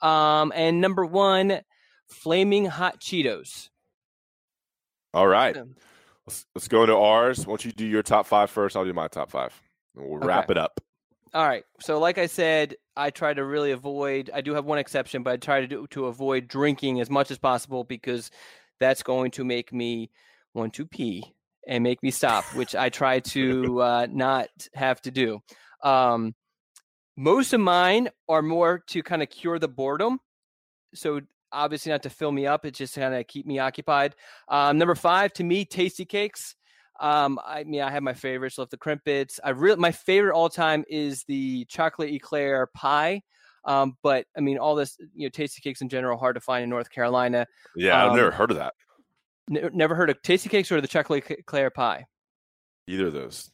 Speaker 4: Um, and number one, Flaming Hot Cheetos.
Speaker 3: All right. Let's, let's go into ours. Why don't you do your top five first? I'll do my top five. And we'll wrap
Speaker 4: Okay.
Speaker 3: it up.
Speaker 4: All right. So, like I said, I try to really avoid. I do have one exception, but I try to do to avoid drinking as much as possible because that's going to make me want to pee and make me stop, which I try to uh, not have to do. Um, most of mine are more to kind of cure the boredom. So obviously not to fill me up; it's just kind of keep me occupied. Um, number five to me, Tastykakes. Um, I mean, I have my favorites. Love the Krimpets. I really my favorite all time is the chocolate eclair pie. Um, but I mean, all this you know, Tastykakes in general hard to find in North Carolina.
Speaker 3: Yeah, I've
Speaker 4: Um,
Speaker 3: never heard of that.
Speaker 4: Ne- never heard of Tastykakes or the chocolate eclair pie.
Speaker 3: Either of those.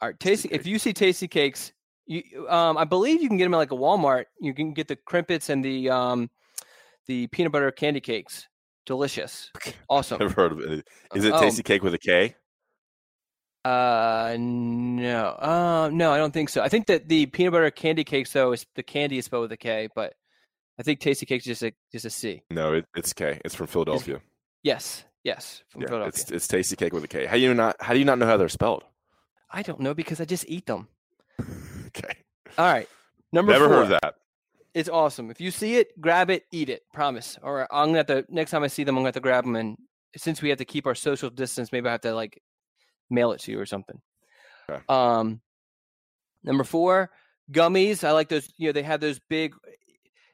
Speaker 4: All right, tasty. If you see Tastykakes, you um, I believe you can get them at like a Walmart. You can get the Krimpets and the um, the peanut butter candy cakes. Delicious, awesome.
Speaker 3: Never heard of it. Is it
Speaker 4: Oh.
Speaker 3: Tasty Cake with a K?
Speaker 4: Uh, no, uh, no, I don't think so. I think that the peanut butter candy cakes though is the candy is spelled with a K, but I think tasty cakes is just a just a C.
Speaker 3: No, it, it's K. It's from Philadelphia.
Speaker 4: Yes, yes, from
Speaker 3: Yeah,
Speaker 4: Philadelphia.
Speaker 3: it's it's Tasty Cake with a K. How do you not how do you not know how they're spelled?
Speaker 4: I don't know because I just eat them.
Speaker 3: Okay.
Speaker 4: All right, number
Speaker 3: Never
Speaker 4: four.
Speaker 3: heard of that.
Speaker 4: It's awesome. If you see it, grab it, eat it. Promise. Or I'm gonna have to next time I see them, I'm gonna have to grab them. And since we have to keep our social distance, maybe I have to like mail it to you or something.
Speaker 3: Okay.
Speaker 4: Um, number four, gummies. I like those. You know, they have those big.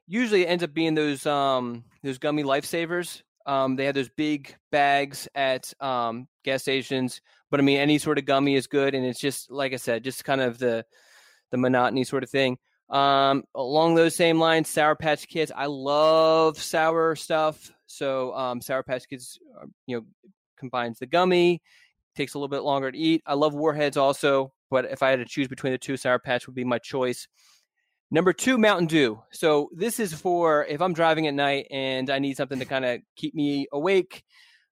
Speaker 4: Usually, it ends up being those um those gummy lifesavers. Um, they have those big bags at um gas stations. But I mean, any sort of gummy is good, and it's just like I said, just kind of the the monotony sort of thing. Um, along those same lines, Sour Patch Kids. I love sour stuff. So um, Sour Patch Kids, uh, you know, combines the gummy, takes a little bit longer to eat. I love Warheads also, but if I had to choose between the two, Sour Patch would be my choice. Number two, Mountain Dew. So this is for if I'm driving at night and I need something to kind of keep me awake.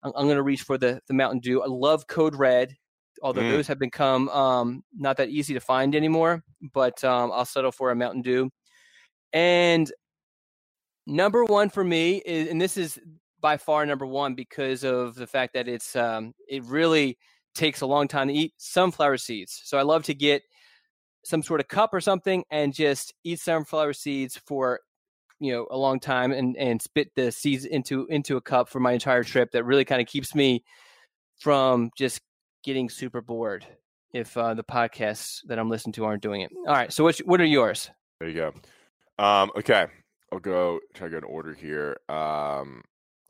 Speaker 4: I'm, I'm going to reach for the the Mountain Dew. I love Code Red, although
Speaker 3: Mm.
Speaker 4: those have become um, not that easy to find anymore. But um, I'll settle for a Mountain Dew. And number one for me is, and this is by far number one because of the fact that it's um, it really takes a long time to eat sunflower seeds. So I love to get some sort of cup or something and just eat sunflower seeds for you know a long time and and spit the seeds into into a cup for my entire trip that really kind of keeps me from just getting super bored if uh, the podcasts that I'm listening to aren't doing it. All right, so what what are yours?
Speaker 3: There you go. Um, okay. I'll go try to go in order here. Um,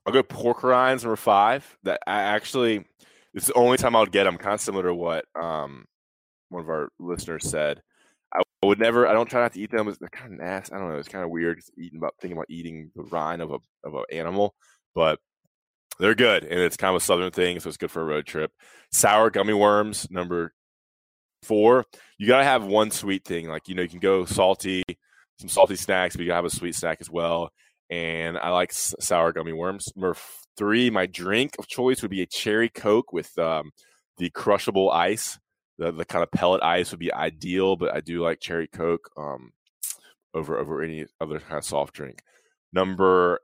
Speaker 3: I'll go pork rinds number five. That I actually it's the only time I would get them. Kind of similar to what um one of our listeners said, I would never. I don't try not to eat them. They're kind of nasty. I don't know. It's kind of weird eating about thinking about eating the rind of a of an animal, but they're good, and it's kind of a southern thing, so it's good for a road trip. Sour gummy worms, number four. You gotta have one sweet thing. Like you know, you can go salty, some salty snacks, but you gotta have a sweet snack as well. And I like s- sour gummy worms. Number three, my drink of choice would be a cherry coke with um, the crushable ice. The the kind of pellet ice would be ideal, but I do like cherry coke um, over over any other kind of soft drink. Number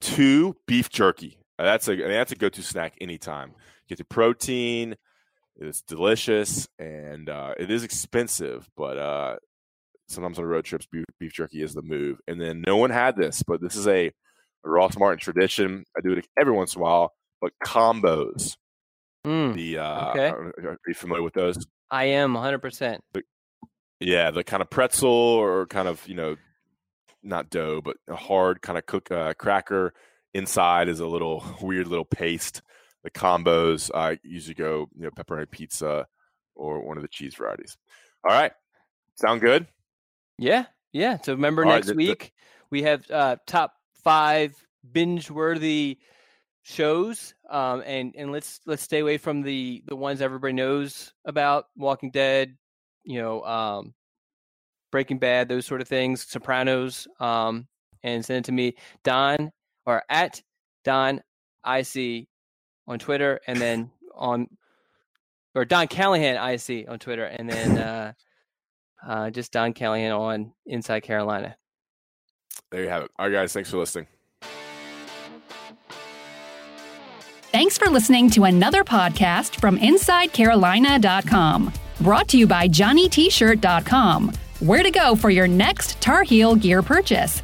Speaker 3: two, beef jerky. That's a that's a go to snack anytime. You Get the protein. It's delicious and uh, it is expensive, but uh, sometimes on road trips, beef, beef jerky is the move. And then no one had this, but this is a, a Ross Martin tradition. I do it every once in a while, but combos.
Speaker 4: Mm,
Speaker 3: The uh,
Speaker 4: okay.
Speaker 3: are, are you familiar with those?
Speaker 4: I am 100%.
Speaker 3: Yeah, the kind of pretzel or kind of you know, not dough, but a hard kind of cook uh, cracker. Inside is a little weird little paste. The combos I usually go you know pepperoni pizza or one of the cheese varieties. All right, sound good?
Speaker 4: Yeah, yeah. So remember
Speaker 3: All right,
Speaker 4: next
Speaker 3: the- the-
Speaker 4: week we have uh, top five binge-worthy shows, um, and and let's let's stay away from the the ones everybody knows about: Walking Dead, you know, um, Breaking Bad, those sort of things, Sopranos, um, and send it to me, Don or at Don IC on Twitter, and then on or Don Callahan IC on Twitter, and then. Uh, uh, just Don Callahan on Inside Carolina.
Speaker 3: There you have it. All right, guys, thanks for listening.
Speaker 2: Thanks for listening to another podcast from InsideCarolina.com. Brought to you by JohnnyT-shirt.com. Where to go for your next Tar Heel gear purchase.